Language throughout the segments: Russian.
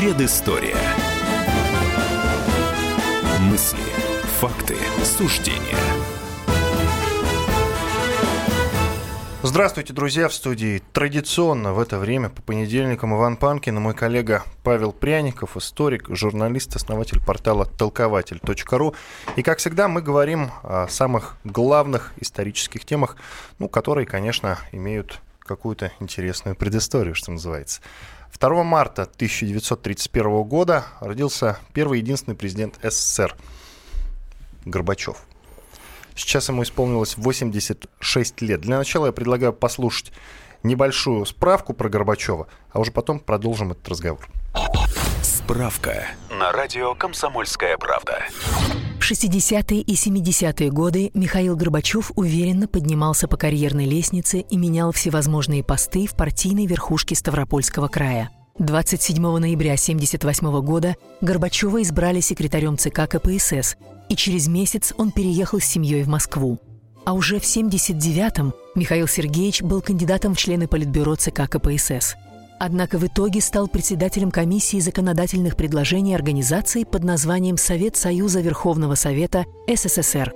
Предыстория. Мысли, факты, суждения. Здравствуйте, друзья, в студии традиционно в это время по понедельникам Иван Панкин и мой коллега Павел Пряников, историк, журналист, основатель портала толкователь.ру. И, как всегда, мы говорим о самых главных исторических темах, ну, которые, конечно, имеют какую-то интересную предысторию, что называется. 2 марта 1931 года родился первый единственный президент СССР Горбачев. Сейчас ему исполнилось 86 лет. Для начала я предлагаю послушать небольшую справку про Горбачева, а уже потом продолжим этот разговор. Справка на радио «Комсомольская правда». В 60-е и 70-е годы Михаил Горбачев уверенно поднимался по карьерной лестнице и менял всевозможные посты в партийной верхушке Ставропольского края. 27 ноября 1978 года Горбачева избрали секретарем ЦК КПСС, и через месяц он переехал с семьей в Москву. А уже в 79-м Михаил Сергеевич был кандидатом в члены Политбюро ЦК КПСС. Однако в итоге стал председателем комиссии законодательных предложений организации под названием Совет Союза Верховного Совета СССР.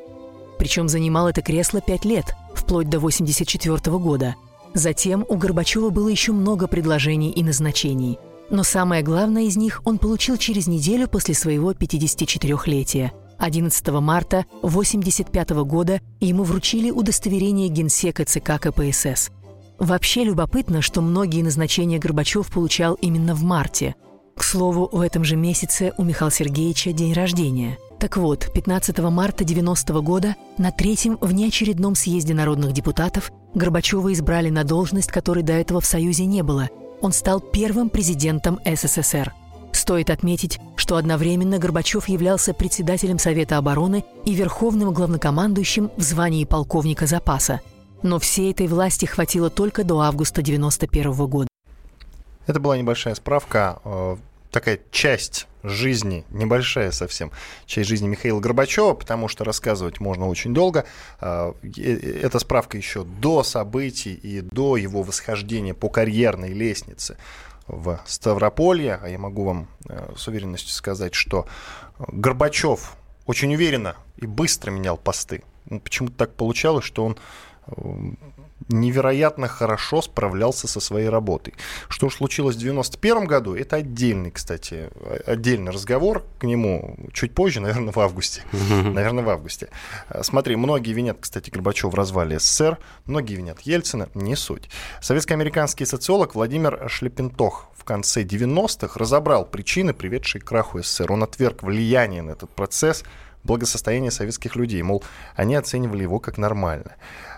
Причем занимал это кресло пять лет, вплоть до 1984 года. Затем у Горбачева было еще много предложений и назначений. Но самое главное из них он получил через неделю после своего 54-летия – 11 марта 1985 года ему вручили удостоверение генсека ЦК КПСС. Вообще любопытно, что многие назначения Горбачев получал именно в марте. К слову, в этом же месяце у Михаила Сергеевича день рождения. Так вот, 15 марта 90 года на третьем внеочередном съезде народных депутатов Горбачева избрали на должность, которой до этого в Союзе не было. Он стал первым президентом СССР – Стоит отметить, что одновременно Горбачев являлся председателем Совета обороны и верховным главнокомандующим в звании полковника запаса. Но всей этой власти хватило только до августа 1991 года. Это была небольшая справка, э, такая часть жизни, небольшая совсем, часть жизни Михаила Горбачева, потому что рассказывать можно очень долго. Э, эта справка еще до событий и до его восхождения по карьерной лестнице в Ставрополье, а я могу вам э, с уверенностью сказать, что Горбачев очень уверенно и быстро менял посты. Ну, почему-то так получалось, что он невероятно хорошо справлялся со своей работой. Что случилось в 91 году, это отдельный, кстати, отдельный разговор к нему чуть позже, наверное, в августе. Наверное, в августе. Смотри, многие винят, кстати, Горбачев в развале СССР, многие винят Ельцина, не суть. Советско-американский социолог Владимир Шлепентох в конце 90-х разобрал причины, приведшие к краху СССР. Он отверг влияние на этот процесс благосостояние советских людей, мол, они оценивали его как нормально.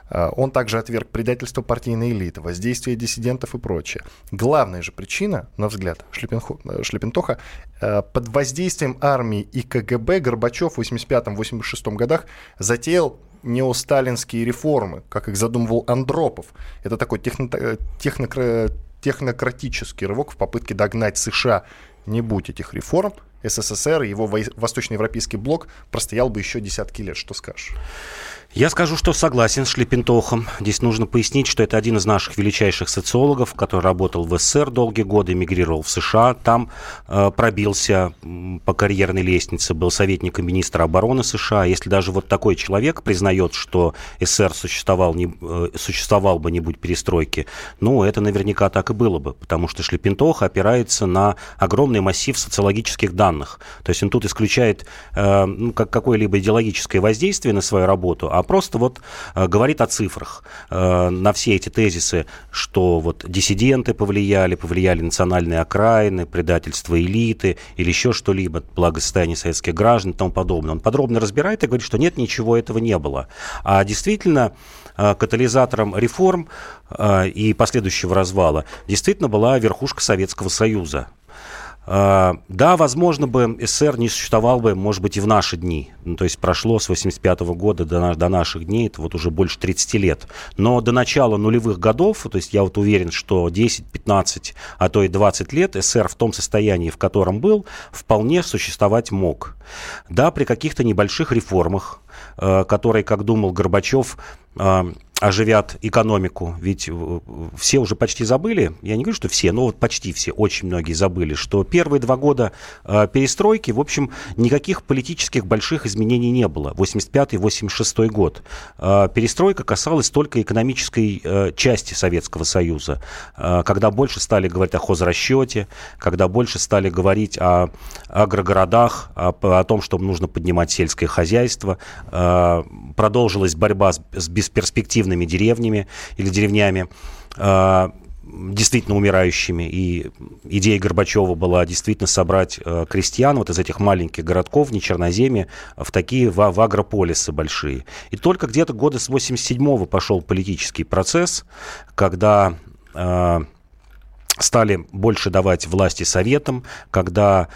А, он также отверг предательство партийной элиты, воздействие диссидентов и прочее. Главная же причина, на взгляд э, Шлепентоха, э, под воздействием армии и КГБ Горбачев в 85-86 годах затеял неосталинские реформы, как их задумывал Андропов. Это такой техно э, техно технократический рывок в попытке догнать США. Не будь этих реформ, СССР и его восточноевропейский блок простоял бы еще десятки лет. Что скажешь? Я скажу, что согласен с Шлепентохом. Здесь нужно пояснить, что это один из наших величайших социологов, который работал в СССР долгие годы, эмигрировал в США, там э, пробился по карьерной лестнице, был советником министра обороны США. Если даже вот такой человек признает, что СССР существовал, не, э, существовал бы не будь перестройки, ну, это наверняка так и было бы, потому что Шлепентох опирается на огромный массив социологических данных. То есть он тут исключает э, ну, как, какое-либо идеологическое воздействие на свою работу, а просто вот э, говорит о цифрах. Э, на все эти тезисы, что вот диссиденты повлияли, повлияли национальные окраины, предательство элиты или еще что-либо, благосостояние советских граждан и тому подобное. Он подробно разбирает и говорит, что нет, ничего этого не было. А действительно, э, катализатором реформ и последующего развала действительно была верхушка Советского Союза. А, да, возможно бы СССР не существовал бы, может быть, и в наши дни. Ну, то есть прошло с 85 -го года до, до наших дней, это вот уже больше 30 лет. Но до начала нулевых годов, то есть я вот уверен, что 10, 15, а то и 20 лет СССР в том состоянии, в котором был, вполне существовать мог. Да, при каких-то небольших реформах, э, которые, как думал Горбачев, э, оживят экономику. Ведь э, все уже почти забыли, я не говорю, что все, но вот почти все, очень многие забыли, что первые два года э, перестройки, в общем, никаких политических больших изменений не было. 85-86 год. Э, перестройка касалась только экономической э, части Советского Союза, э, когда больше стали говорить о хозрасчете, когда больше стали говорить о агрогородах, о, том, что нужно поднимать сельское хозяйство, э, продолжилась борьба с, с перспективными деревнями или деревнями, а, действительно умирающими. И идея Горбачева была действительно собрать э, крестьян вот из этих маленьких городков, не черноземья, в такие в, в агрополисы большие. И только где-то года с 87-го пошел политический процесс, когда э, стали больше давать власти советам, когда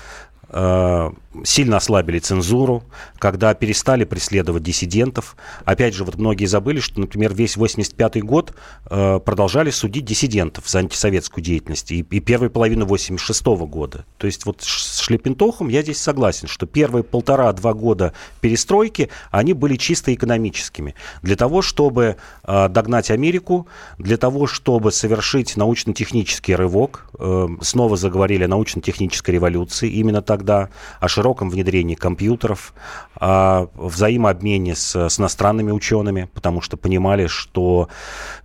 сильно ослабили цензуру, когда перестали преследовать диссидентов. Опять же, вот многие забыли, что, например, весь 85 год э, продолжали судить диссидентов за антисоветскую деятельность и, и первую половину 86 -го года. То есть вот с Шлепентохом я здесь согласен, что первые полтора-два года перестройки, они были чисто экономическими. Для того, чтобы э, догнать Америку, для того, чтобы совершить научно-технический рывок, э, снова заговорили о научно-технической революции именно тогда, о широком внедрении компьютеров, о взаимообмене с, с иностранными учеными, потому что понимали, что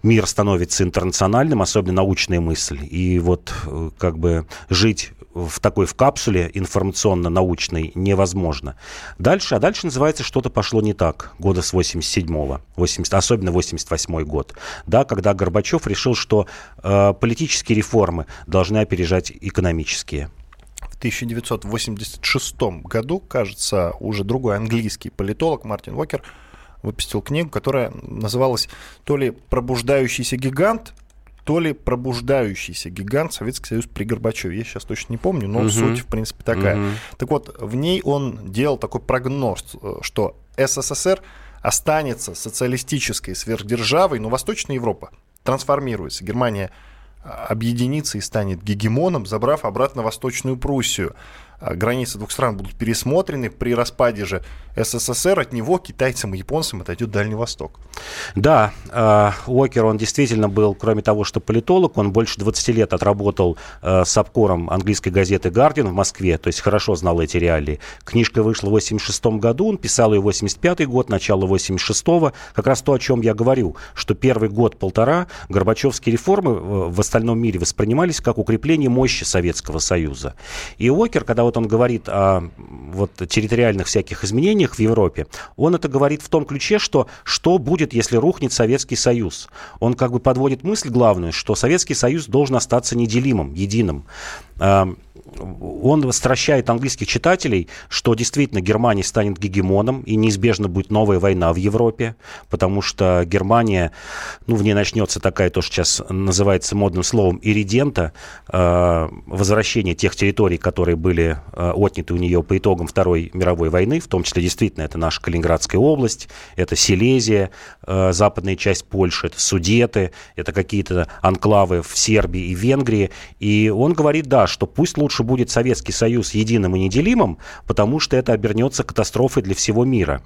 мир становится интернациональным, особенно научная мысль. И вот э, как бы жить в такой в капсуле информационно-научной невозможно. Дальше, а дальше называется что-то пошло не так, года с 87-го, 80, особенно 88 год, да, когда Горбачев решил, что э, политические реформы должны опережать экономические. В 1986 году, кажется, уже другой английский политолог Мартин Уокер выпустил книгу, которая называлась то ли «Пробуждающийся гигант», то ли пробуждающийся гигант Советский Союз при Горбачеве. Я сейчас точно не помню, но угу. суть, в принципе, такая. Угу. Так вот, в ней он делал такой прогноз, что СССР останется социалистической сверхдержавой, но Восточная Европа трансформируется. Германия объединится и станет гегемоном, забрав обратно Восточную Пруссию. А границы двух стран будут пересмотрены. При распаде же СССР от него китайцам и японцам отойдет Дальний Восток. Да, э, Уокер, он действительно был, кроме того, что политолог, он больше 20 лет отработал э, с обкором английской газеты «Гардиан» в Москве, то есть хорошо знал эти реалии. Книжка вышла в 86 году, он писал ее в 85 год, начало 86-го. Как раз то, о чем я говорю, что первый год-полтора Горбачевские реформы э, в остальном мире воспринимались как укрепление мощи Советского Союза. И Уокер, когда вот он говорит о вот, территориальных всяких изменениях в Европе, он это говорит в том ключе, что что будет, если рухнет Советский Союз. Он как бы подводит мысль главную, что Советский Союз должен остаться неделимым, единым он стращает английских читателей, что действительно Германия станет гегемоном и неизбежно будет новая война в Европе, потому что Германия, ну, в ней начнется такая, то, что сейчас называется модным словом, иридента, э, возвращение тех территорий, которые были э, отняты у нее по итогам Второй мировой войны, в том числе действительно это наша Калининградская область, это Силезия, э, западная часть Польши, это Судеты, это какие-то анклавы в Сербии и Венгрии. И он говорит, да, что пусть лучше будет Советский Союз единым и неделимым, потому что это обернется катастрофой для всего мира.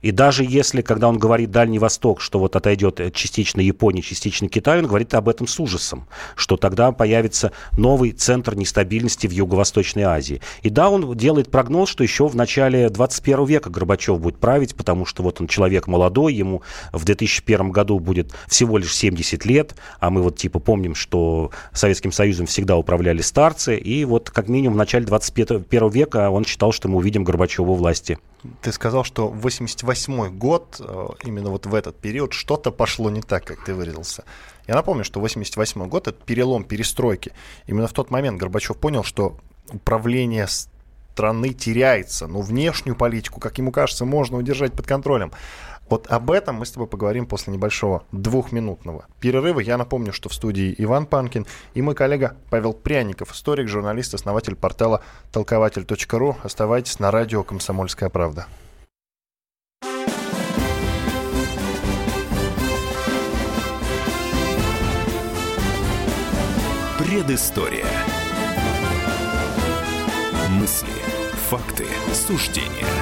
И даже если, когда он говорит Дальний Восток, что вот отойдет частично Япония, частично Китай, он говорит об этом с ужасом, что тогда появится новый центр нестабильности в Юго-Восточной Азии. И да, он делает прогноз, что еще в начале 21 века Горбачев будет править, потому что вот он человек молодой, ему в 2001 году будет всего лишь 70 лет, а мы вот типа помним, что Советским Союзом всегда управляли старцы, и вот как минимум в начале 21 века он считал, что мы увидим Горбачева власти. Ты сказал, что 88 год, э, именно вот в этот период, что-то пошло не так, как ты выразился. Я напомню, что 88 год — это перелом перестройки. Именно в тот момент Горбачев понял, что управление страны теряется, но внешнюю политику, как ему кажется, можно удержать под контролем. Вот об этом мы с тобой поговорим после небольшого двухминутного перерыва. Я напомню, что в студии Иван Панкин и мой коллега Павел Пряников, историк, журналист, основатель портала толкователь.ру. Оставайтесь на радио «Комсомольская правда». Предыстория. Мысли, факты, суждения –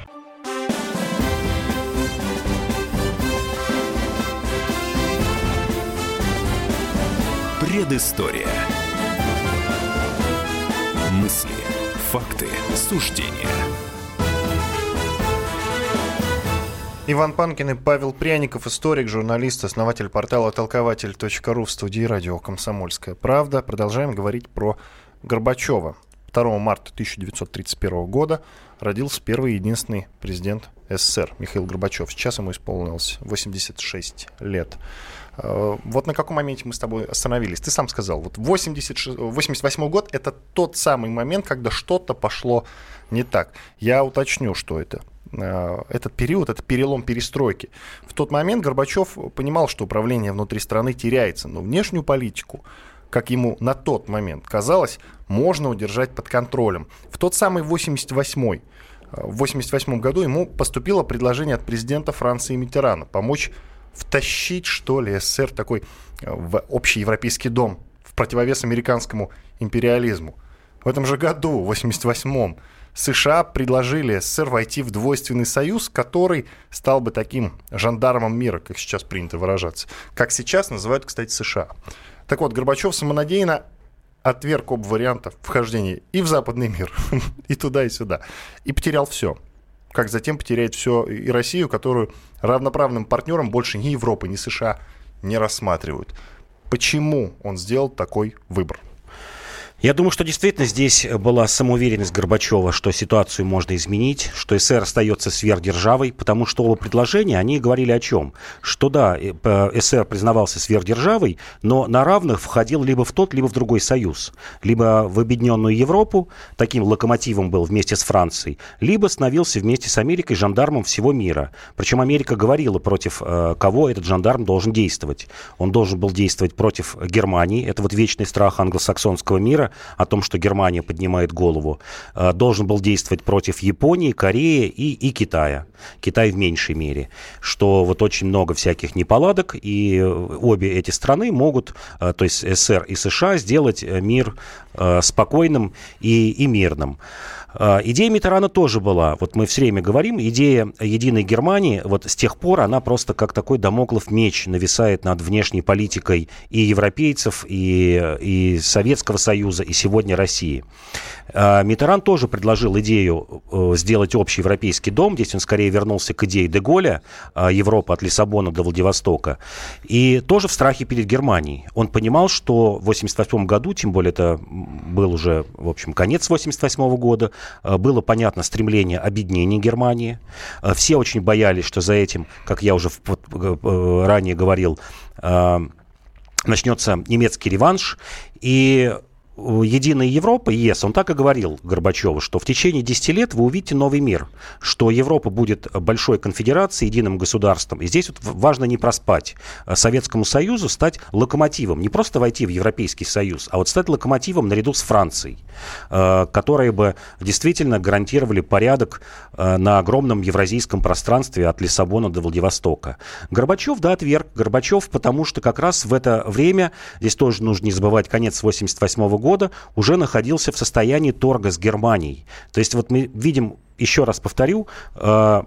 Предыстория. Мысли, факты, суждения. Иван Панкин и Павел Пряников, историк, журналист, основатель портала толкователь.ру в студии радио «Комсомольская правда». Продолжаем говорить про Горбачева. 2 марта 1931 года родился первый и единственный президент СССР Михаил Горбачев. Сейчас ему исполнилось 86 лет. Э, вот на каком моменте мы с тобой остановились? Ты сам сказал, вот 86, 88 год – это тот самый момент, когда что-то пошло не так. Я уточню, что это. Э, этот период, это перелом перестройки. В тот момент Горбачев понимал, что управление внутри страны теряется, но внешнюю политику как ему на тот момент казалось, можно удержать под контролем. В тот самый 88-й, э, в 88 году ему поступило предложение от президента Франции Митерана помочь втащить, что ли, СССР такой э, в общий европейский дом, в противовес американскому империализму. В этом же году, в 88-м, США предложили СССР войти в двойственный союз, который стал бы таким жандармом мира, как сейчас принято выражаться. Как сейчас называют, кстати, США. Так вот, Горбачев самонадеянно отверг оба варианта вхождения и в западный мир, и туда, и сюда. И потерял все как затем потеряет все и Россию, которую равноправным партнером больше ни Европы, ни США не рассматривают. Почему он сделал такой выбор? Я думаю, что действительно здесь была самоуверенность Горбачева, что ситуацию можно изменить, что СССР остается сверхдержавой, потому что оба предложения, они говорили о чем? Что да, э, СССР признавался сверхдержавой, но на равных входил либо в тот, либо в другой союз. Либо в объединенную Европу, таким локомотивом был вместе с Францией, либо становился вместе с Америкой жандармом всего мира. Причем Америка говорила, против э, кого этот жандарм должен действовать. Он должен был действовать против Германии, это вот вечный страх англосаксонского мира, о том, что Германия поднимает голову, э, должен был действовать против Японии, Кореи и, и Китая. Китай в меньшей мере. Что вот очень много всяких неполадок, и обе эти страны могут, э, то есть СССР и США, сделать э, мир спокойным и, и мирным. А, идея Митерана тоже была, вот мы все время говорим, идея единой Германии, вот с тех пор она просто как такой домоклов меч нависает над внешней политикой и европейцев, и, и Советского Союза, и сегодня России. А, Митеран тоже предложил идею э, сделать общий европейский дом. Здесь он скорее вернулся к идее Деголя, а, Европа от Лиссабона до Владивостока. И тоже в страхе перед Германией. Он понимал, что в 1988 году, тем более это был уже, в общем, конец 1988 года, было понятно стремление объединения Германии. Э, все очень боялись, что за этим, как я уже ранее говорил, начнется немецкий реванш. И Единая Европа, ЕС, он так и говорил Горбачеву, что в течение 10 лет вы увидите новый мир, что Европа будет большой конфедерацией, единым государством. И здесь вот важно не проспать. Советскому Союзу стать локомотивом, не просто войти в Европейский Союз, а вот стать локомотивом наряду с Францией, э, которые бы действительно гарантировали порядок э, на огромном евразийском пространстве от Лиссабона до Владивостока. Горбачев, да, отверг. Горбачев, потому что как раз в это время, здесь тоже нужно не забывать конец 88 года, года уже находился в состоянии торга с Германией. То есть вот мы видим, еще раз повторю, э,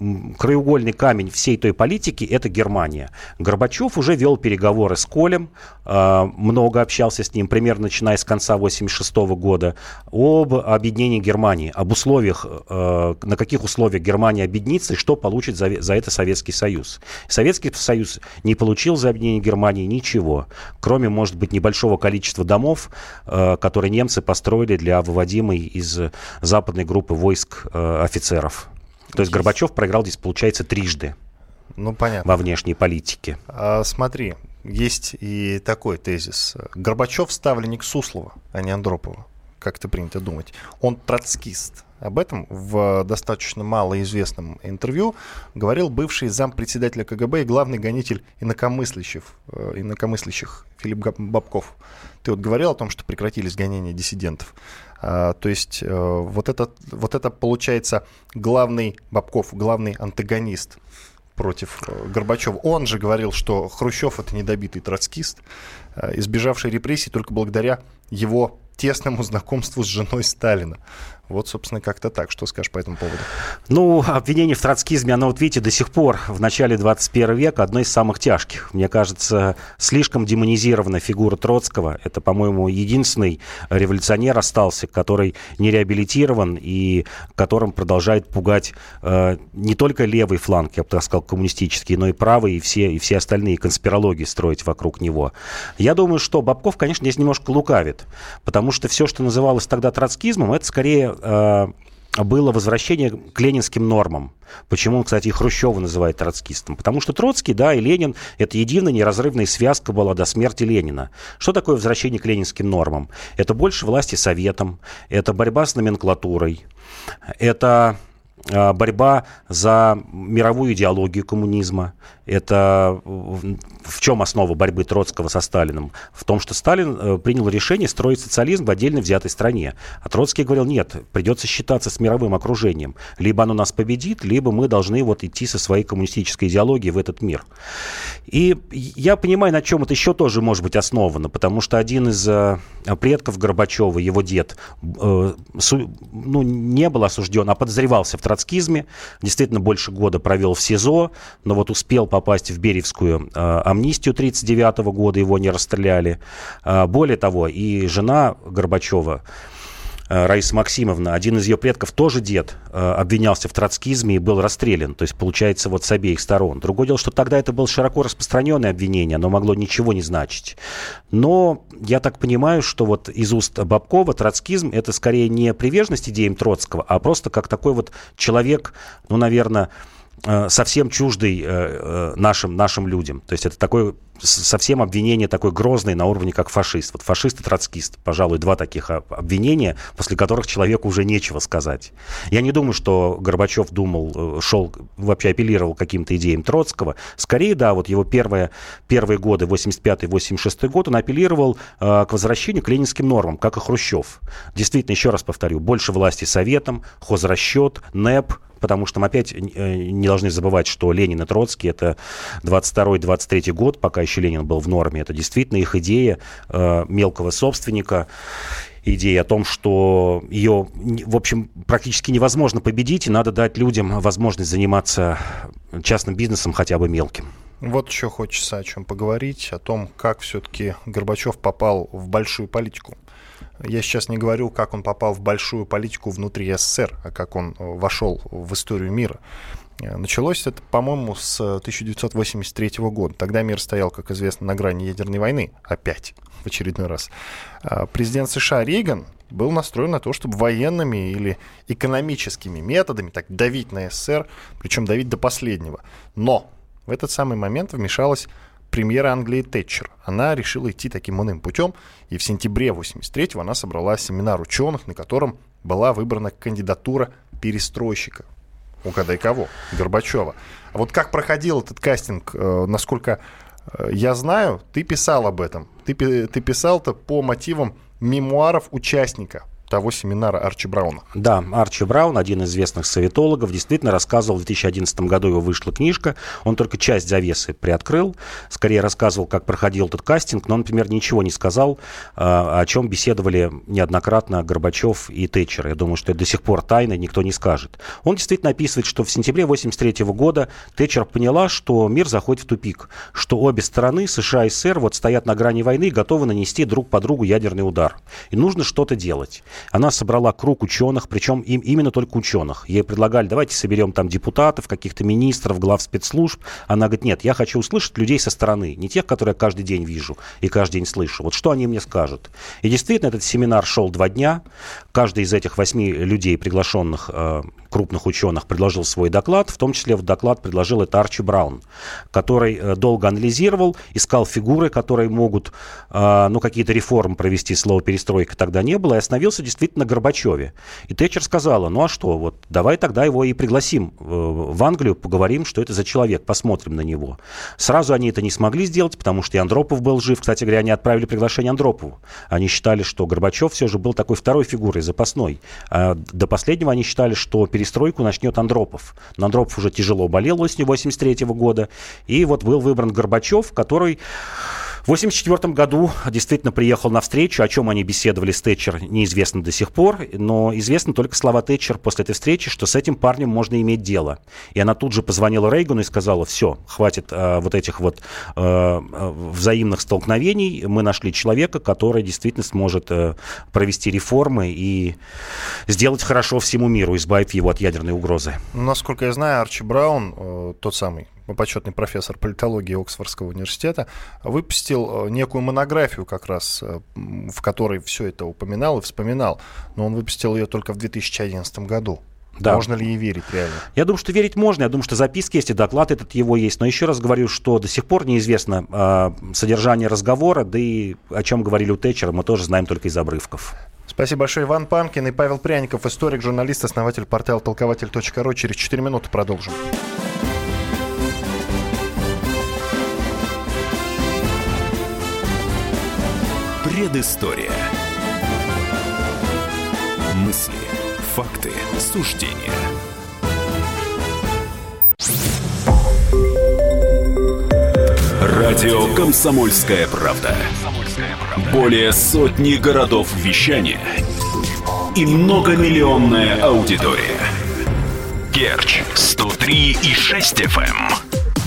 краеугольный камень всей той политики – это Германия. Горбачев уже вел переговоры с Колем, э, много общался с ним, примерно начиная с конца 1986 года, об объединении Германии, об условиях, э, на каких условиях Германия объединится и что получит за, за это Советский Союз. Советский Союз не получил за объединение Германии ничего, кроме, может быть, небольшого количества домов, э, которые немцы построили для выводимой из западной группы войск офицеров. То есть Горбачев проиграл здесь, получается, трижды. Ну, понятно. Во внешней политике. А, смотри, есть и такой тезис. Горбачев ставленник Суслова, а не Андропова. как это принято думать, он троцкист. Об этом в достаточно малоизвестном интервью говорил бывший зампредседателя КГБ и главный гонитель инакомыслящих, э, инакомыслящих Филипп Бабков. Ты вот говорил о том, что прекратились гонения диссидентов. А, то есть э, вот это, вот это получается главный Бабков, главный антагонист против э, Горбачева. Он же говорил, что Хрущев это недобитый троцкист, избежавший репрессий только благодаря его тесному знакомству с женой Сталина. Вот, собственно, как-то так. Что скажешь по этому поводу? Ну, обвинение в троцкизме, оно, вот видите, до сих пор в начале 21 века одно из самых тяжких. Мне кажется, слишком демонизирована фигура Троцкого. Это, по-моему, единственный революционер остался, который не реабилитирован и которым продолжает пугать э, не только левый фланг, я бы так сказал, коммунистический, но и правый, и все, и все остальные конспирологии строить вокруг него. Я думаю, что Бабков, конечно, здесь немножко лукавит, потому что все, что называлось тогда троцкизмом, это скорее Э, было возвращение к ленинским нормам. Почему он, кстати, и Хрущева называет троцкистом? Потому что Троцкий, да, и Ленин – это единая неразрывная связка была до смерти Ленина. Что такое возвращение к ленинским нормам? Это больше власти советам, это борьба с номенклатурой, это э, борьба за мировую идеологию коммунизма, это в чем основа борьбы Троцкого со Сталиным? В том, что Сталин э, принял решение строить социализм в отдельно взятой стране. А Троцкий говорил, нет, придется считаться с мировым окружением. Либо оно нас победит, либо мы должны вот идти со своей коммунистической идеологией в этот мир. И я понимаю, на чем это еще тоже может быть основано, потому что один из э, предков Горбачева, его дед, э, ну, не был осужден, а подозревался в троцкизме, действительно больше года провел в СИЗО, но вот успел по попасть в Беревскую э, амнистию 1939 года, его не расстреляли. Э, более того, и жена Горбачева, э, Раиса Максимовна, один из ее предков, тоже дед, обвинялся в троцкизме и был расстрелян. То есть, получается, вот с обеих сторон. Другое дело, что тогда это было широко распространенное обвинение, оно могло ничего не значить. Но я так понимаю, что вот из уст Бабкова троцкизм это скорее не приверженность идеям Троцкого, а просто как такой вот человек, ну, наверное, совсем чуждый э, э, нашим, нашим людям. То есть это такое совсем обвинение такое грозное на уровне, как фашист. Вот фашист и троцкист, пожалуй, два таких обвинения, после которых человеку уже нечего сказать. Я не думаю, что Горбачев думал, шел, вообще апеллировал каким-то идеям Троцкого. Скорее, да, вот его первые, первые годы, 85-86 год, он апеллировал э, к возвращению к ленинским нормам, как и Хрущев. Действительно, еще раз повторю, больше власти советам, хозрасчет, НЭП, потому что мы опять э, не должны забывать, что Ленин и Троцкий это 22-23 год, пока еще Ленин был в норме. Это действительно их идея э, мелкого собственника идея о том, что ее, в общем, практически невозможно победить, и надо дать людям возможность заниматься частным бизнесом, хотя бы мелким. Вот еще хочется о чем поговорить, о том, как все-таки Горбачев попал в большую политику. Я сейчас не говорю, как он попал в большую политику внутри СССР, а как он э, вошел в историю мира. Э, началось это, по-моему, с 1983 года. Тогда мир стоял, как известно, на грани ядерной войны. Опять, в очередной раз. Президент США Рейган был настроен на то, чтобы военными или экономическими методами так давить на СССР, причем давить до последнего. Но в этот самый момент вмешалась премьера Англии Тэтчер. Она решила идти таким иным путем, и в сентябре 83-го она собрала семинар ученых, на котором была выбрана кандидатура перестройщика. Угадай кого? Горбачева. А вот как проходил этот кастинг, э, насколько э, я знаю, ты писал об этом. Ты, ты писал-то по мотивам мемуаров участника того семинара Арчи Брауна. Да, Арчи Браун, один из известных советологов, действительно рассказывал, в 2011 году его вышла книжка, он только часть завесы приоткрыл, скорее рассказывал, как проходил этот кастинг, но, например, ничего не сказал, а, о чем беседовали неоднократно Горбачев и Тэтчер. Я думаю, что это до сих пор тайна, никто не скажет. Он действительно описывает, что в сентябре 1983 года Тэтчер поняла, что мир заходит в тупик, что обе стороны, США и СССР, вот стоят на грани войны и готовы нанести друг по другу ядерный удар. И нужно что-то делать. Она собрала круг ученых, причем им именно только ученых. Ей предлагали, давайте соберем там депутатов, каких-то министров, глав спецслужб. Она говорит, нет, я хочу услышать людей со стороны, не тех, которые я каждый день вижу и каждый день слышу. Вот что они мне скажут. И действительно, этот семинар шел два дня. Каждый из этих восьми людей, приглашенных э, крупных ученых, предложил свой доклад. В том числе в доклад предложил это Арчи Браун, который э, долго анализировал, искал фигуры, которые могут э, ну, какие-то реформы провести. Слова перестройка тогда не было. И остановился действительно Горбачеве. И Тэтчер сказала, ну а что, вот давай тогда его и пригласим э, в Англию, поговорим, что это за человек, посмотрим на него. Сразу они это не смогли сделать, потому что и Андропов был жив. Кстати говоря, они отправили приглашение Андропову. Они считали, что Горбачев все же был такой второй фигурой, запасной. А до последнего они считали, что перестройку начнет Андропов. Но Андропов уже тяжело болел осенью 83 года. И вот был выбран Горбачев, который 1984 году действительно приехал на встречу, о чем они беседовали с Тэтчер, неизвестно до сих пор, но известно только слова Тэтчер после этой встречи, что с этим парнем можно иметь дело. И она тут же позвонила Рейгану и сказала, все, хватит э, вот этих вот э, э, взаимных столкновений, мы нашли человека, который действительно сможет э, провести реформы и сделать хорошо всему миру, избавив его от ядерной угрозы. Насколько я знаю, Арчи Браун, э, тот самый почетный профессор политологии Оксфордского университета, выпустил э, некую монографию как раз, э, в которой все это упоминал и вспоминал, но он выпустил ее только в 2011 году. Да. Можно ли ей верить реально? Я думаю, что верить можно. Я думаю, что записки есть, и доклад этот его есть. Но еще раз говорю, что до сих пор неизвестно э, содержание разговора, да и о чем говорили у Тэтчера, мы тоже знаем только из обрывков. Спасибо большое, Иван Панкин и Павел Пряников, историк, журналист, основатель портала толкователь.ру. Через 4 минуты продолжим. Предыстория. Мысли, факты, суждения. Радио «Комсомольская правда». Более сотни городов вещания и многомиллионная аудитория. Керчь 103 и 6 FM.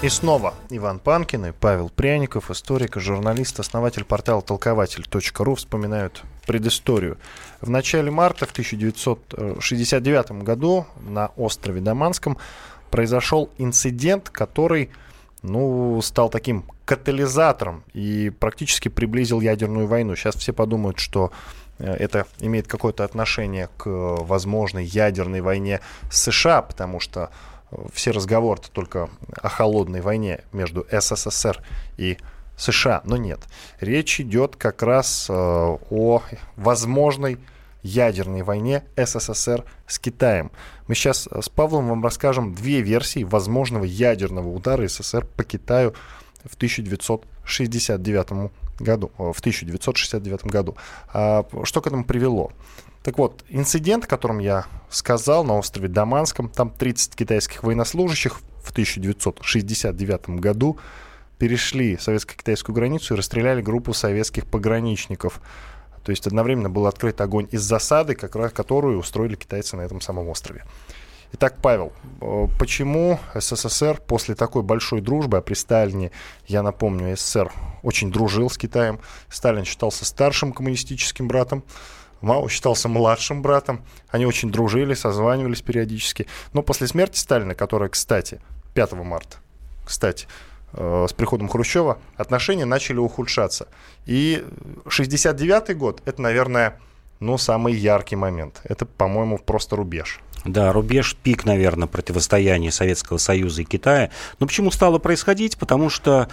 И снова Иван Панкин и Павел Пряников, историк журналист, основатель портала толкователь.ру вспоминают предысторию. В начале марта в 1969 году на острове Даманском произошел инцидент, который ну, стал таким катализатором и практически приблизил ядерную войну. Сейчас все подумают, что э, это имеет какое-то отношение к возможной ядерной войне США, потому что все разговоры только о холодной войне между СССР и США, но нет. Речь идет как раз э, о возможной ядерной войне СССР с Китаем. Мы сейчас с Павлом вам расскажем две версии возможного ядерного удара СССР по Китаю в 1969 году. Э, в 1969 году. А что к этому привело? Так вот, инцидент, о котором я сказал на острове Даманском, там 30 китайских военнослужащих в 1969 году перешли советско-китайскую границу и расстреляли группу советских пограничников. То есть одновременно был открыт огонь из засады, которую устроили китайцы на этом самом острове. Итак, Павел, э, почему СССР после такой большой дружбы, а при Сталине, я напомню, СССР очень дружил с Китаем, Сталин считался старшим коммунистическим братом, Мао считался младшим братом. Они очень дружили, созванивались периодически. Но после смерти Сталина, которая, кстати, 5 марта, кстати, э, с приходом Хрущева, отношения начали ухудшаться. И 69 год, это, наверное, ну, самый яркий момент. Это, по-моему, просто рубеж. Да, рубеж, пик, наверное, противостояния Советского Союза и Китая. Но почему стало происходить? Потому что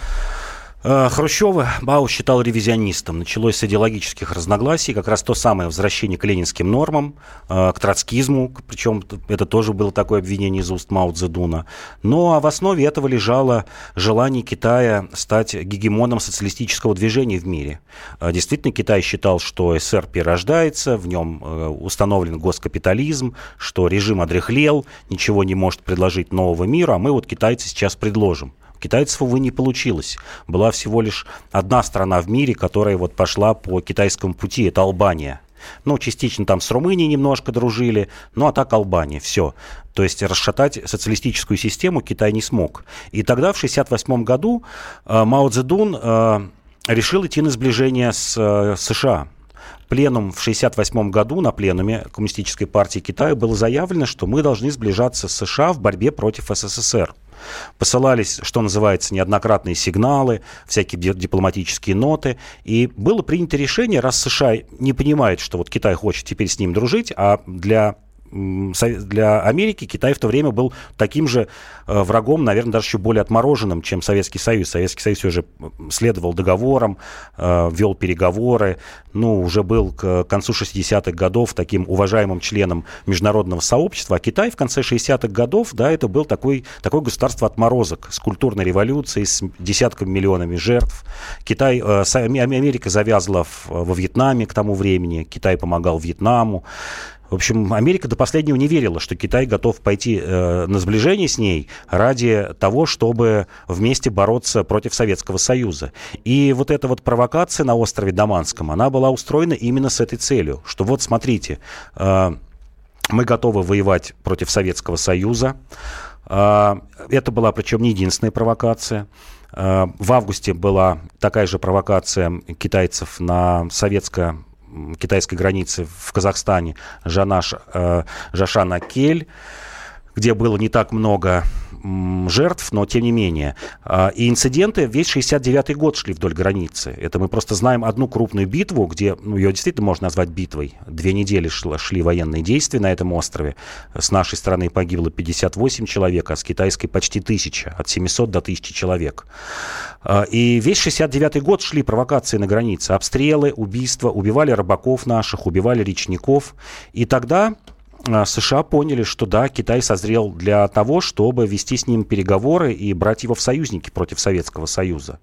Хрущева Бау считал ревизионистом. Началось с идеологических разногласий, как раз то самое возвращение к ленинским нормам, э, к троцкизму, причем это тоже было такое обвинение из уст Мао Цзэдуна. Ну а в основе этого лежало желание Китая стать гегемоном социалистического движения в мире. Э, действительно, Китай считал, что СССР перерождается, в нем установлен госкапитализм, что режим одряхлел, ничего не может предложить нового мира, а мы вот китайцы сейчас предложим – китайцев, увы, не получилось. Была всего лишь одна страна в мире, которая вот пошла по китайскому пути, это Албания. Ну, частично там с Румынией немножко дружили, ну а так Албания, все. То есть расшатать социалистическую систему Китай не смог. И тогда, в 1968 году, э, Мао Цзэдун э, решил идти на сближение с э, США. пленум в 1968 году на пленуме Коммунистической партии Китая было заявлено, что мы должны сближаться с США в борьбе против СССР. Посылались, что называется, неоднократные сигналы, всякие дипломатические ноты. И было принято решение, раз США не понимает, что вот Китай хочет теперь с ним дружить, а для для Америки Китай в то время был таким же э, врагом, наверное, даже еще более отмороженным, чем Советский Союз. Советский Союз уже следовал договорам, э, вел переговоры, ну, уже был к концу 60-х годов таким уважаемым членом международного сообщества, а Китай в конце 60-х годов, да, это был такой, такое государство отморозок с культурной революцией, с десятками миллионами жертв. Китай, э, Америка завязла во Вьетнаме к тому времени, Китай помогал Вьетнаму. В общем, Америка до последнего не верила, что Китай готов пойти э, на сближение с ней ради того, чтобы вместе бороться против Советского Союза. И вот эта вот провокация на острове Даманском, она была устроена именно с этой целью, что вот смотрите, э, мы готовы воевать против Советского Союза. Э, это была причем не единственная провокация. Э, в августе была такая же провокация китайцев на советско китайской границы в Казахстане Жанаш, э, Жашана Кель, где было не так много жертв, но тем не менее. А, и инциденты весь 69-й год шли вдоль границы. Это мы просто знаем одну крупную битву, где, ну, ее действительно можно назвать битвой. Две недели шли, шли военные действия на этом острове. С нашей стороны погибло 58 человек, а с китайской почти тысяча, от 700 до 1000 человек. А, и весь 69-й год шли провокации на границе. Обстрелы, убийства, убивали рыбаков наших, убивали речников. И тогда США поняли, что да, Китай созрел для того, чтобы вести с ним переговоры и брать его в союзники против Советского Союза.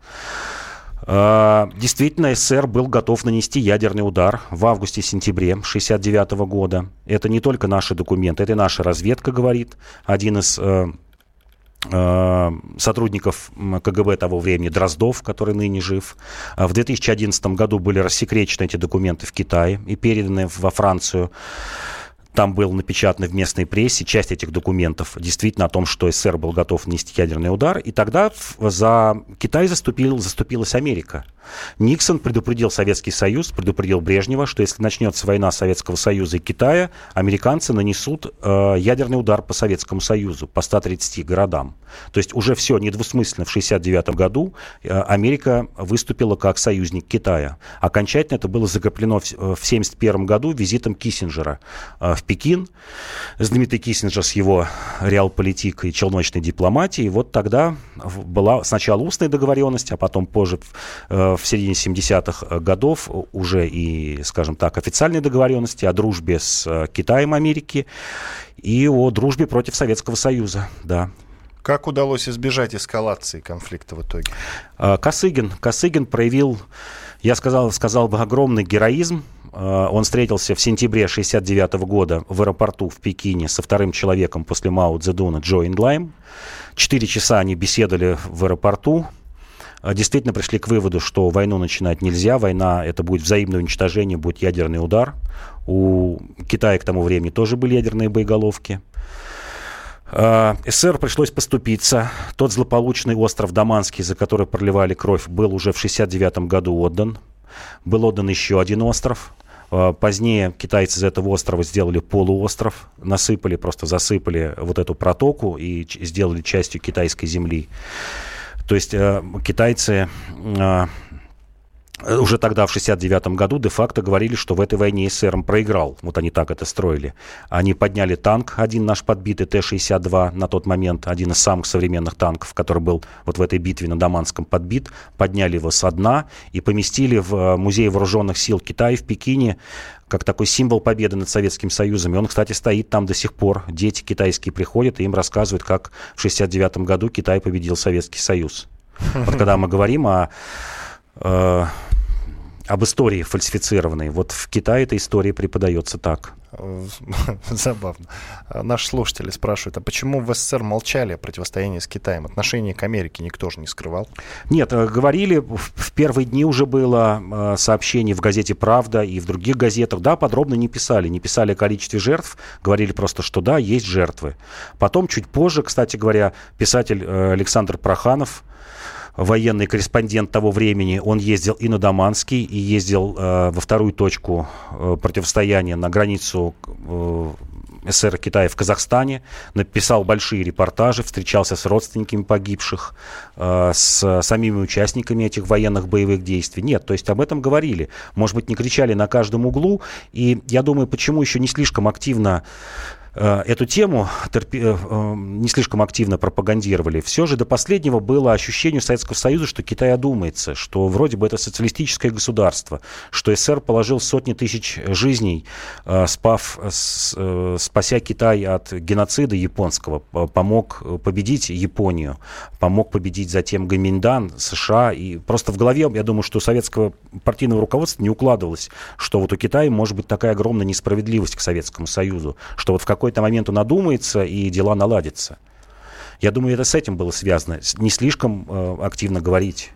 А, действительно, СССР был готов нанести ядерный удар в августе-сентябре 1969 года. Это не только наши документы, это и наша разведка говорит. Один из э, э, сотрудников КГБ того времени, Дроздов, который ныне жив. В 2011 году были рассекречены эти документы в Китае и переданы во Францию. Там был напечатан в местной прессе часть этих документов действительно о том, что СССР был готов нести ядерный удар. И тогда за Китай заступил, заступилась Америка. Никсон предупредил Советский Союз, предупредил Брежнева, что если начнется война Советского Союза и Китая, американцы нанесут э, ядерный удар по Советскому Союзу, по 130 городам. То есть уже все недвусмысленно в 1969 году э, Америка выступила как союзник Китая. Окончательно это было закреплено в 1971 году визитом Киссинджера э, в Пекин. Знаменитый Киссинджер с его реал-политикой и челночной дипломатией. Вот тогда была сначала устная договоренность, а потом позже э, в середине 70-х э, годов уже и, скажем так, официальные договоренности о дружбе с э, Китаем Америки и о дружбе против Советского Союза, да. Как удалось избежать эскалации конфликта в итоге? Э, Косыгин. Косыгин проявил, я сказал, сказал бы, огромный героизм. Он встретился в сентябре 1969 года в аэропорту в Пекине со вторым человеком после Мао Цзэдуна Джо Инлайм. Четыре часа они беседовали в аэропорту. А, действительно пришли к выводу, что войну начинать нельзя. Война — это будет взаимное уничтожение, будет ядерный удар. У Китая к тому времени тоже были ядерные боеголовки. А, СССР пришлось поступиться. Тот злополучный остров Даманский, за который проливали кровь, был уже в 1969 году отдан. Был отдан еще один остров. А, позднее китайцы из этого острова сделали полуостров, насыпали, просто засыпали вот эту протоку и сделали частью китайской земли. То есть э, китайцы э, уже тогда, в 1969 году, де-факто говорили, что в этой войне СССР проиграл. Вот они так это строили. Они подняли танк, один наш подбитый Т-62 на тот момент, один из самых современных танков, который был вот в этой битве на Даманском подбит, подняли его со дна и поместили в э, Музей вооруженных сил Китая в Пекине как такой символ победы над Советским Союзом. И он, кстати, стоит там до сих пор. Дети китайские приходят и им рассказывают, как в 1969 году Китай победил Советский Союз. Вот когда мы говорим о э, об истории фальсифицированной. Вот в Китае эта история преподается так. Забавно. Наши слушатели спрашивают, а почему в СССР молчали о противостоянии с Китаем? Отношение к Америке никто же не скрывал. Нет, э, говорили, в первые дни уже было э, сообщение в газете «Правда» и в других газетах. Да, подробно не писали. Не писали о количестве жертв, говорили просто, что да, есть жертвы. Потом, чуть позже, кстати говоря, писатель Александр Проханов военный корреспондент того времени, он ездил и на Даманский, и ездил э, во вторую точку э, противостояния на границу э, СССР Китая в Казахстане, написал большие репортажи, встречался с родственниками погибших, э, с самими участниками этих военных боевых действий. Нет, то есть об этом говорили. Может быть, не кричали на каждом углу. И я думаю, почему еще не слишком активно эту тему терпи, э, э, не слишком активно пропагандировали, все же до последнего было ощущение Советского Союза, что Китай одумается, что вроде бы это социалистическое государство, что СССР положил сотни тысяч жизней, спав, спася Китай от геноцида японского, помог победить Японию, помог победить затем Гаминдан, США. И просто в голове, я думаю, что советского партийного руководства не укладывалось, что вот у Китая может быть такая огромная несправедливость к Советскому Союзу, что вот в какой какой-то момент он одумается, и дела наладятся. Я думаю, это с этим было связано. Не слишком э, активно говорить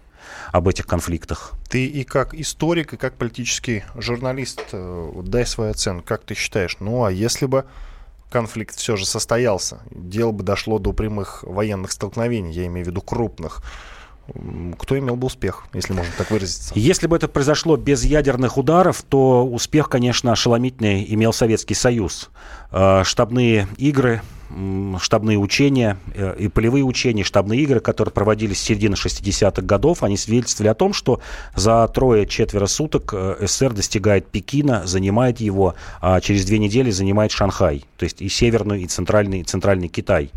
об этих конфликтах. Ты и как историк, и как политический журналист, э, дай свою оценку. Как ты считаешь, ну а если бы конфликт все же состоялся, дело бы дошло до прямых военных столкновений, я имею в виду крупных, кто имел бы успех, если можно так выразиться? Если бы это произошло без ядерных ударов, то успех, конечно, ошеломительный имел Советский Союз. Э, штабные игры, штабные учения э, и полевые учения, штабные игры, которые проводились с середины 60-х годов, они свидетельствовали о том, что за трое-четверо суток э, СССР достигает Пекина, занимает его, а через две недели занимает Шанхай, то есть и северный, и центральный, и центральный Китай.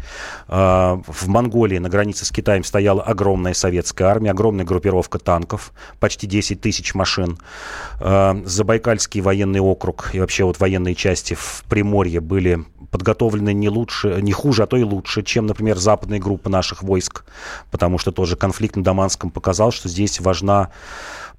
А, в Монголии на границе с Китаем стояла огромная советская армия, огромная группировка танков, почти 10 тысяч машин. А, Забайкальский военный округ и вообще вот военные части в Приморье были подготовлены не лучше, не хуже, а то и лучше, чем, например, западные группы наших войск, потому что тоже конфликт на Даманском показал, что здесь важна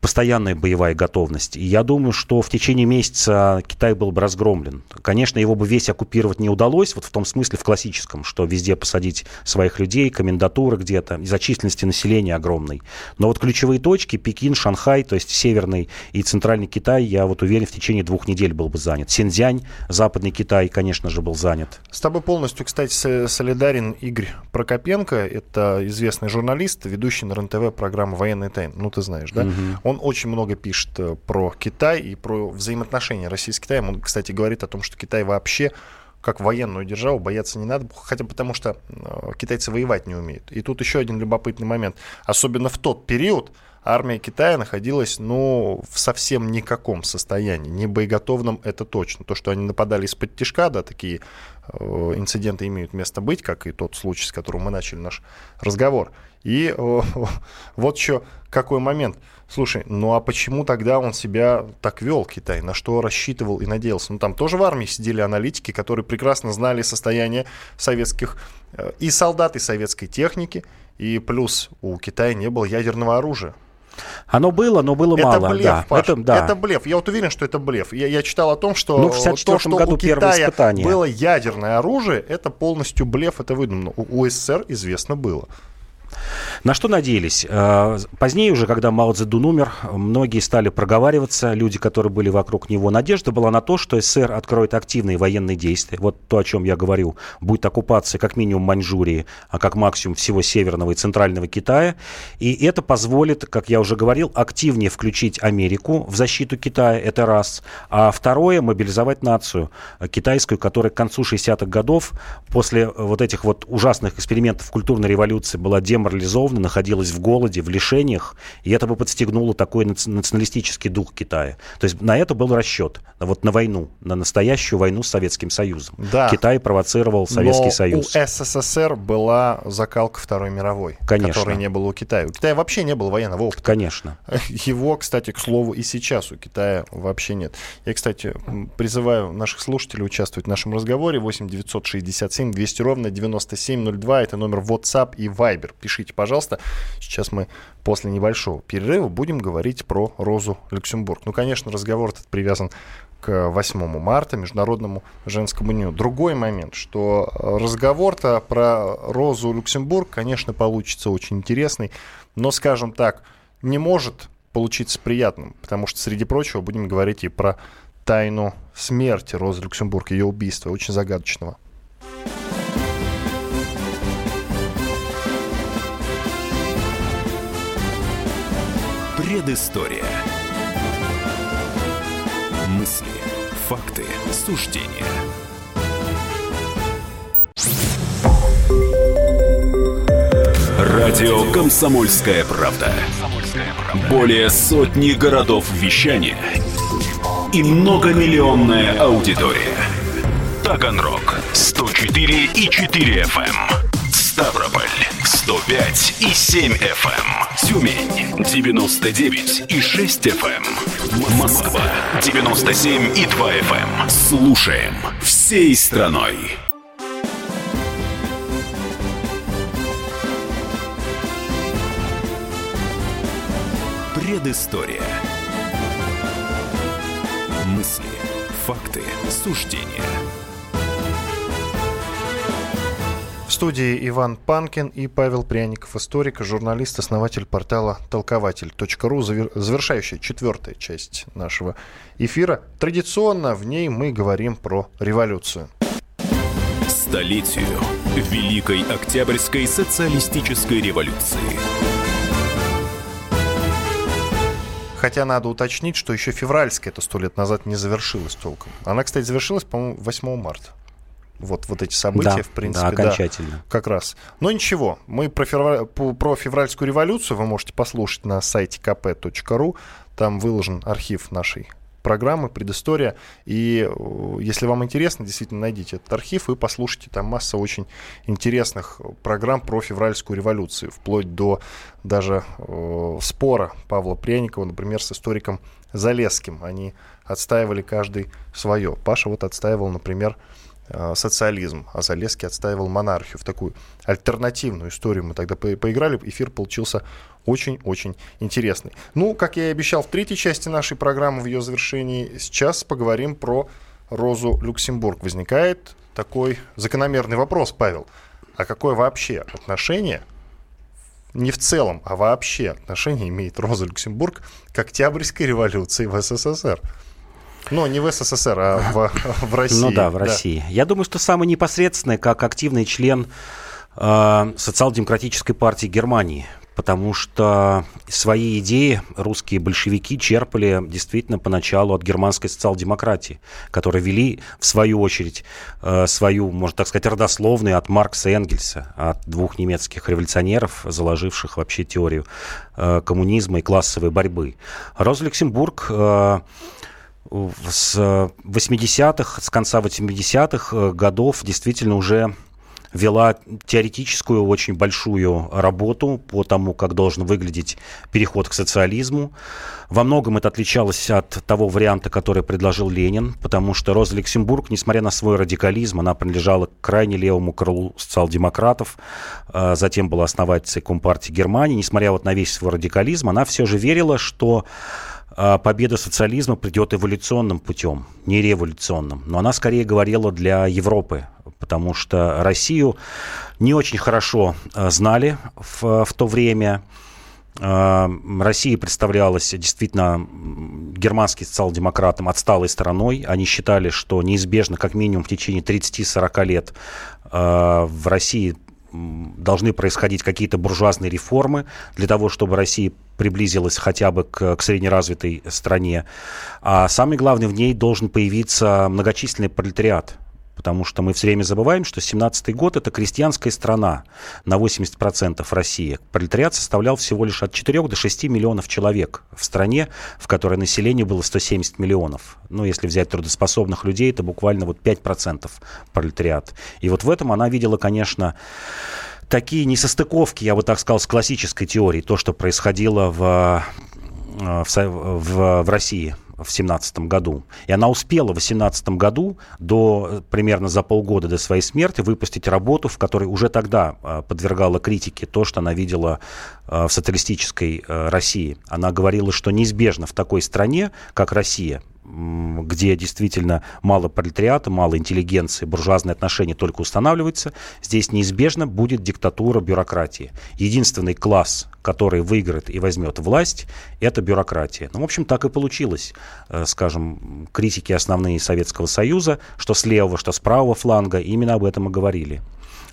постоянная боевая готовность. И я думаю, что в течение месяца Китай был бы разгромлен. Конечно, его бы весь оккупировать не удалось, вот в том смысле, в классическом, что везде посадить своих людей, комендатуры где-то, из-за численности населения огромной. Но вот ключевые точки, Пекин, Шанхай, то есть Северный и Центральный Китай, я вот уверен, в течение двух недель был бы занят. Синьцзянь, Западный Китай, конечно же, был занят. С тобой полностью, кстати, солидарен Игорь Прокопенко. Это известный журналист, ведущий на РЕН-ТВ программы «Военный тайм». Ну, ты знаешь, да? Угу. Он очень много пишет э, про Китай и про взаимоотношения России с Китаем. Он, кстати, говорит о том, что Китай вообще как военную державу бояться не надо, хотя потому что э, китайцы воевать не умеют. И тут еще один любопытный момент. Особенно в тот период армия Китая находилась, ну, в совсем никаком состоянии. Не боеготовном это точно. То, что они нападали из-под тяжка, да, такие э, инциденты имеют место быть, как и тот случай, с которым мы начали наш разговор. И вот еще какой момент. Слушай, ну а почему тогда он себя так вел, Китай? На что рассчитывал и надеялся? Ну там тоже в армии сидели аналитики, которые прекрасно знали состояние советских э, и солдат, и советской техники. И плюс у Китая не было ядерного оружия. Оно было, но было это мало. Блеф, да. Паш, это, да. это блеф. Я вот уверен, что это блеф. Я, я читал о том, что ну, в то, что году у Китая испытание. было ядерное оружие, это полностью блеф, это выдумано. У, у СССР известно было. На что надеялись? Э, позднее уже, когда Мао Цзэдун умер, многие стали проговариваться, люди, которые были вокруг него. Надежда была на то, что СССР откроет активные военные действия. Вот то, о чем я говорю. Будет оккупация как минимум Маньчжурии, а как максимум всего северного и центрального Китая. И это позволит, как я уже говорил, активнее включить Америку в защиту Китая, это раз. А второе, мобилизовать нацию китайскую, которая к концу 60-х годов, после вот этих вот ужасных экспериментов культурной революции, была деморализована деморализована, находилась в голоде, в лишениях, и это бы подстегнуло такой националистический дух Китая. То есть на это был расчет, вот на войну, на настоящую войну с Советским Союзом. Да. Китай провоцировал Советский Но Союз. у СССР была закалка Второй мировой, Конечно. которой не было у Китая. У Китая вообще не было военного опыта. Конечно. Его, кстати, к слову, и сейчас у Китая вообще нет. Я, кстати, призываю наших слушателей участвовать в нашем разговоре. 8 967 200 ровно 9702. Это номер WhatsApp и Viber. Пишите Пишите, пожалуйста. Сейчас мы после небольшого перерыва будем говорить про Розу Люксембург. Ну, конечно, разговор этот привязан к 8 марта, Международному женскому дню. Другой момент, что разговор-то про Розу Люксембург, конечно, получится очень интересный, но, скажем так, не может получиться приятным, потому что, среди прочего, будем говорить и про тайну смерти Розы Люксембург, ее убийства, очень загадочного. Предыстория. Мысли, факты, суждения. Радио «Комсомольская правда». Более сотни городов вещания и многомиллионная аудитория. Таганрог 104 и 4 FM. Эм. Ставрополь 105 и 7 FM. Эм. Тюмень 99 и 6 FM. Эм. Москва 97 и 2 FM. Слушаем всей страной. Предыстория. Мысли, факты, суждения. Студии Иван Панкин и Павел Пряников, историк, журналист, основатель портала толкователь.ру, завершающая четвертая часть нашего эфира. Традиционно в ней мы говорим про революцию. Столетию Великой Октябрьской социалистической революции. Хотя надо уточнить, что еще февральская это сто лет назад не завершилась толком. Она, кстати, завершилась, по-моему, 8 марта. Вот, вот эти события, да, в принципе, да, окончательно. Да, как раз. Но ничего, мы про, февраль, про февральскую революцию вы можете послушать на сайте kp.ru. Там выложен архив нашей программы, предыстория. И э, если вам интересно, действительно найдите этот архив и послушайте. Там масса очень интересных программ про февральскую революцию, вплоть до даже э, спора Павла Пряникова, например, с историком Залесским. Они отстаивали каждый свое. Паша вот отстаивал, например, э, социализм, а Залесский отстаивал монархию. В такую альтернативную историю мы тогда поиграли. Эфир получился очень-очень интересный. Ну, как я и обещал в третьей части нашей программы, в ее завершении, сейчас поговорим про Розу Люксембург. Возникает такой закономерный вопрос, Павел. А какое вообще отношение, не в целом, а вообще отношение имеет Роза Люксембург к Октябрьской революции в СССР? Ну, не в СССР, а в, в России. Ну да, в России. Да. Я думаю, что самое непосредственное, как активный член э, социал-демократической партии Германии – потому что свои идеи русские большевики черпали действительно поначалу от германской социал-демократии, которые вели, в свою очередь, э, свою, можно так сказать, родословную от Маркса и Энгельса, от двух немецких революционеров, заложивших вообще теорию э, коммунизма и классовой борьбы. Роза Люксембург э, с 80-х, с конца 80-х годов действительно уже вела теоретическую очень большую работу по тому, как должен выглядеть переход к социализму. Во многом это отличалось от того варианта, который предложил Ленин, потому что Роза Люксембург, несмотря на свой радикализм, она принадлежала к крайне левому крылу социал-демократов, а затем была основательницей Компартии Германии. Несмотря вот на весь свой радикализм, она все же верила, что победа социализма придет эволюционным путем, не революционным. Но она скорее говорила для Европы, потому что Россию не очень хорошо а, знали в, в то время. А, Россия представлялась действительно германским социал-демократам отсталой стороной. Они считали, что неизбежно как минимум в течение 30-40 лет в России должны происходить какие-то буржуазные реформы для того, чтобы Россия приблизилась хотя бы к, к среднеразвитой стране. А самое главное, в ней должен появиться многочисленный пролетариат, потому что мы все время забываем, что 17-й год – это крестьянская страна на 80% России. Пролетариат составлял всего лишь от 4 до 6 миллионов человек в стране, в которой население было 170 миллионов. Ну, если взять трудоспособных людей, это буквально вот 5% пролетариат. И вот в этом она видела, конечно, такие несостыковки, я бы так сказал, с классической теорией, то, что происходило в, э, в, в, в России в семнадцатом году. И она успела в восемнадцатом году, до, примерно за полгода до своей смерти, выпустить работу, в которой уже тогда э, подвергала критике то, что она видела э, в социалистической России. Она говорила, что неизбежно в такой стране, как Россия, где действительно мало пролетариата, мало интеллигенции, буржуазные отношения только устанавливаются, здесь неизбежно будет диктатура бюрократии. Единственный класс, который выиграет и возьмет власть, это бюрократия. Ну, в общем, так и получилось. Э, скажем, критики основные Советского Союза, что с левого, что с правого фланга, именно об этом и говорили.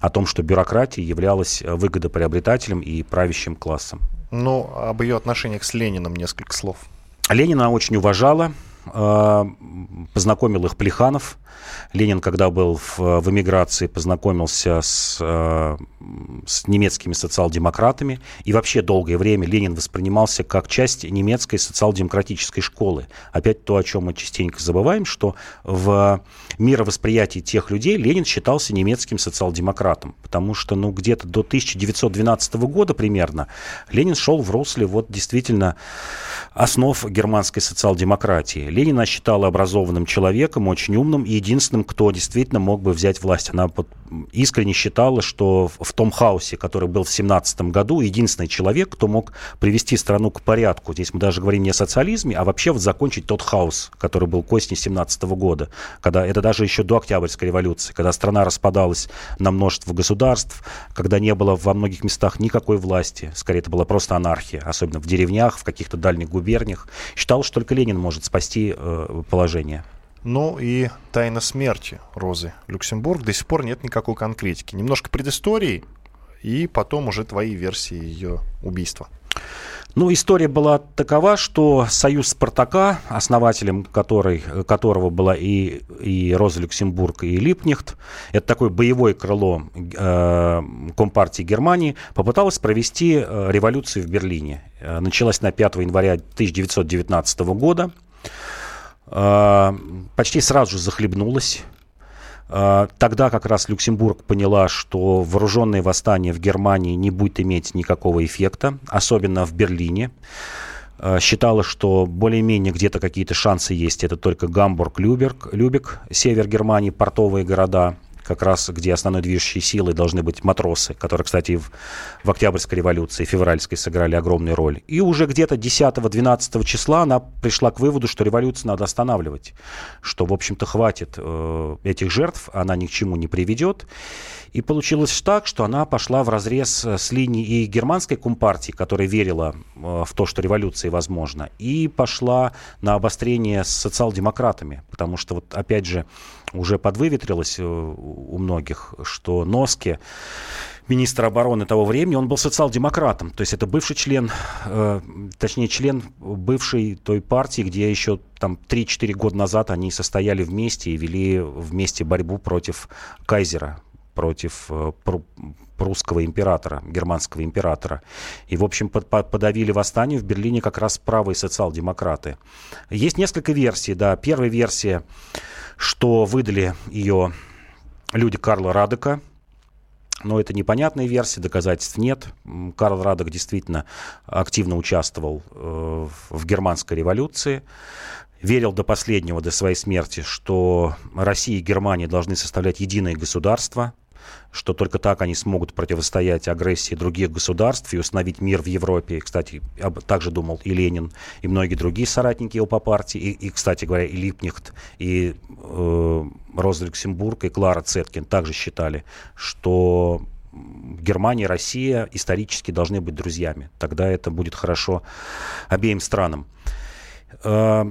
о том, что бюрократия являлась выгодоприобретателем и правящим классом. Ну, об ее отношениях с Лениным несколько слов. Ленина очень уважала, э, познакомил их Плеханов. Ленин, когда был в, в эмиграции, познакомился с, э, с немецкими социал-демократами. И вообще долгое время Ленин воспринимался как часть немецкой социал-демократической школы. Опять то, о чем мы частенько забываем, что в мировосприятии тех людей Ленин считался немецким социал-демократом. Потому что ну, где-то до 1912 года примерно Ленин шел в русле вот действительно основ германской социал-демократии. Ленина считала образованным человеком, очень умным и единственным, кто действительно мог бы взять власть. Она искренне считала, что в том хаосе, который был в 17 году, единственный человек, кто мог привести страну к порядку. Здесь мы даже говорим не о социализме, а вообще вот закончить тот хаос, который был к осени 17 года, когда это даже еще до Октябрьской революции, когда страна распадалась на множество государств, когда не было во многих местах никакой власти, скорее это была просто анархия, особенно в деревнях, в каких-то дальних губерниях. Считал, что только Ленин может спасти э, положение. Ну и тайна смерти Розы Люксембург. До сих пор нет никакой конкретики. Немножко предыстории и потом уже твои версии ее убийства. Ну, история была такова, что союз Спартака, основателем которой, которого была и, и Роза Люксембург, и Липнихт, это такое боевое крыло э, Компартии Германии, попыталась провести э, революцию в Берлине. Э, началась на 5 января 1919 года. Э, почти сразу же захлебнулась. Э, тогда как раз Люксембург поняла, что вооруженное восстание в Германии не будет иметь никакого эффекта, особенно в Берлине. Э, считала, что более-менее где-то какие-то шансы есть. Это только Гамбург, Люберг, Любек, север Германии, портовые города как раз где основной движущей силой должны быть матросы, которые, кстати, в, в Октябрьской революции, февральской сыграли огромную роль. И уже где-то 10-12 числа она пришла к выводу, что революцию надо останавливать, что, в общем-то, хватит э, этих жертв, она ни к чему не приведет. И получилось так, что она пошла в разрез э, с линией и германской компартии, которая верила э, в то, что революция возможна, и пошла на обострение с социал-демократами. Потому что, вот опять же, уже подвыветрилось э, у многих, что Носки министр обороны того времени, он был социал-демократом. То есть это бывший член, э, точнее, член бывшей той партии, где еще там 3-4 года назад они состояли вместе и вели вместе борьбу против кайзера, против э, прусского императора, германского императора. И, в общем, под, под, подавили восстание в Берлине как раз правые социал-демократы. Есть несколько версий, да. Первая версия, что выдали ее люди Карла Радека, но это непонятная версия, доказательств нет. Карл Радек действительно активно участвовал э, в германской революции верил до последнего, до своей смерти, что Россия и Германия должны составлять единое государство, что только так они смогут противостоять агрессии других государств и установить мир в Европе. Кстати, также думал и Ленин, и многие другие соратники его по партии, и, и кстати говоря, и Липнихт, и э, Роза Люксембург, и Клара Цеткин также считали, что Германия и Россия исторически должны быть друзьями. Тогда это будет хорошо обеим странам. Э,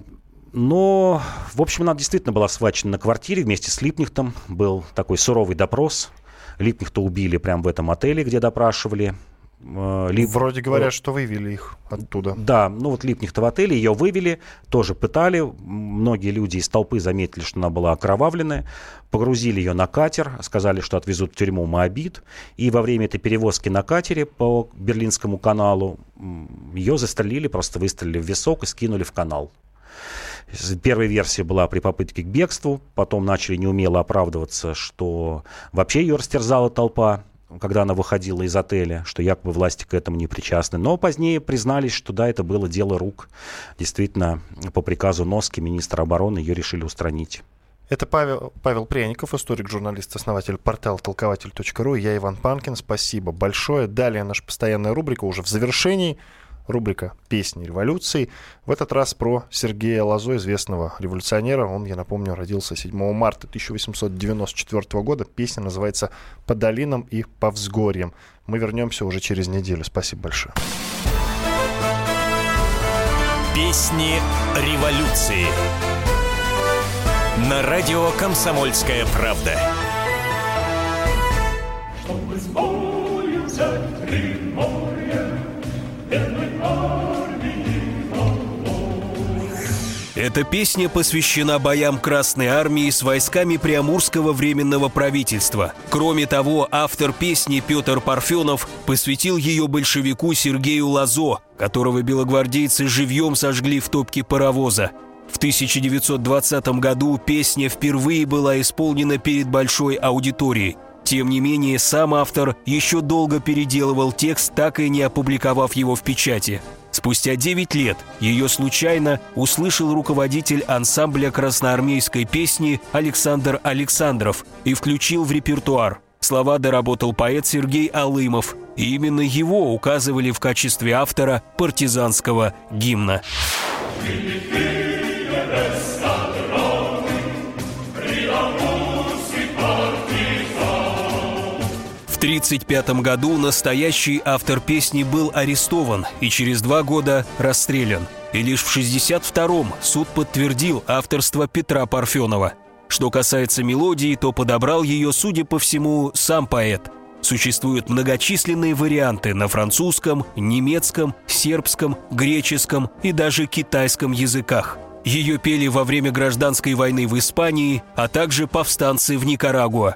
но, в общем, она действительно была схвачена на квартире вместе с Липнихтом. Был такой суровый допрос. Липнихта убили прямо в этом отеле, где допрашивали. Э, Лип... Вроде говорят, что вывели их оттуда. Да, ну вот Липнихта в отеле, ее вывели, тоже пытали. Многие люди из толпы заметили, что она была окровавленная. Погрузили ее на катер, сказали, что отвезут в тюрьму Моабит. И во время этой перевозки на катере по Берлинскому каналу ее застрелили, просто выстрелили в висок и скинули в канал. Первая версия была при попытке к бегству, потом начали неумело оправдываться, что вообще ее растерзала толпа, когда она выходила из отеля, что якобы власти к этому не причастны. Но позднее признались, что да, это было дело рук. Действительно, по приказу Носки, министра обороны, ее решили устранить. Это Павел, Павел Пряников, историк, журналист, основатель портала толкователь.ру. Я Иван Панкин. Спасибо большое. Далее наша постоянная рубрика уже в завершении рубрика «Песни революции». В этот раз про Сергея Лазо, известного революционера. Он, я напомню, родился 7 марта 1894 года. Песня называется «По долинам и по взгорьям». Мы вернемся уже через неделю. Спасибо большое. Песни революции. На радио «Комсомольская правда». Приморье, Эта песня посвящена боям Красной Армии с войсками Приамурского временного правительства. Кроме того, автор песни Петр Парфенов посвятил ее большевику Сергею Лазо, которого белогвардейцы живьем сожгли в топке паровоза. В 1920 году песня впервые была исполнена перед большой аудиторией. Тем не менее, сам автор еще долго переделывал текст, так и не опубликовав его в печати. Спустя 9 лет ее случайно услышал руководитель ансамбля красноармейской песни Александр Александров и включил в репертуар. Слова доработал поэт Сергей Алымов, и именно его указывали в качестве автора партизанского гимна. В 1935 году настоящий автор песни был арестован и через два года расстрелян. И лишь в 1962-м суд подтвердил авторство Петра Парфенова. Что касается мелодии, то подобрал ее, судя по всему, сам поэт. Существуют многочисленные варианты на французском, немецком, сербском, греческом и даже китайском языках. Ее пели во время гражданской войны в Испании, а также повстанцы в Никарагуа.